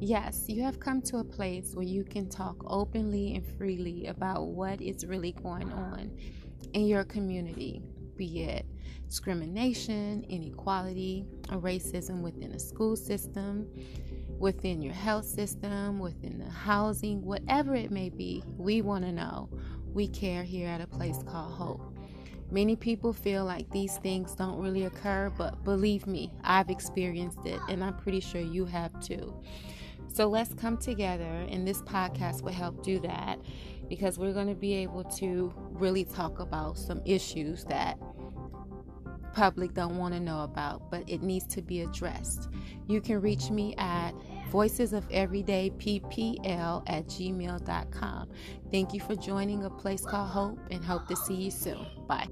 Yes, you have come to a place where you can talk openly and freely about what is really going on in your community, be it discrimination, inequality, or racism within the school system, within your health system, within the housing, whatever it may be. We want to know. We care here at a place called Hope. Many people feel like these things don't really occur, but believe me, I've experienced it, and I'm pretty sure you have too. So let's come together, and this podcast will help do that because we're going to be able to really talk about some issues that public don't want to know about, but it needs to be addressed. You can reach me at voices of everyday ppl at gmail.com. Thank you for joining a place called Hope and hope to see you soon. Bye.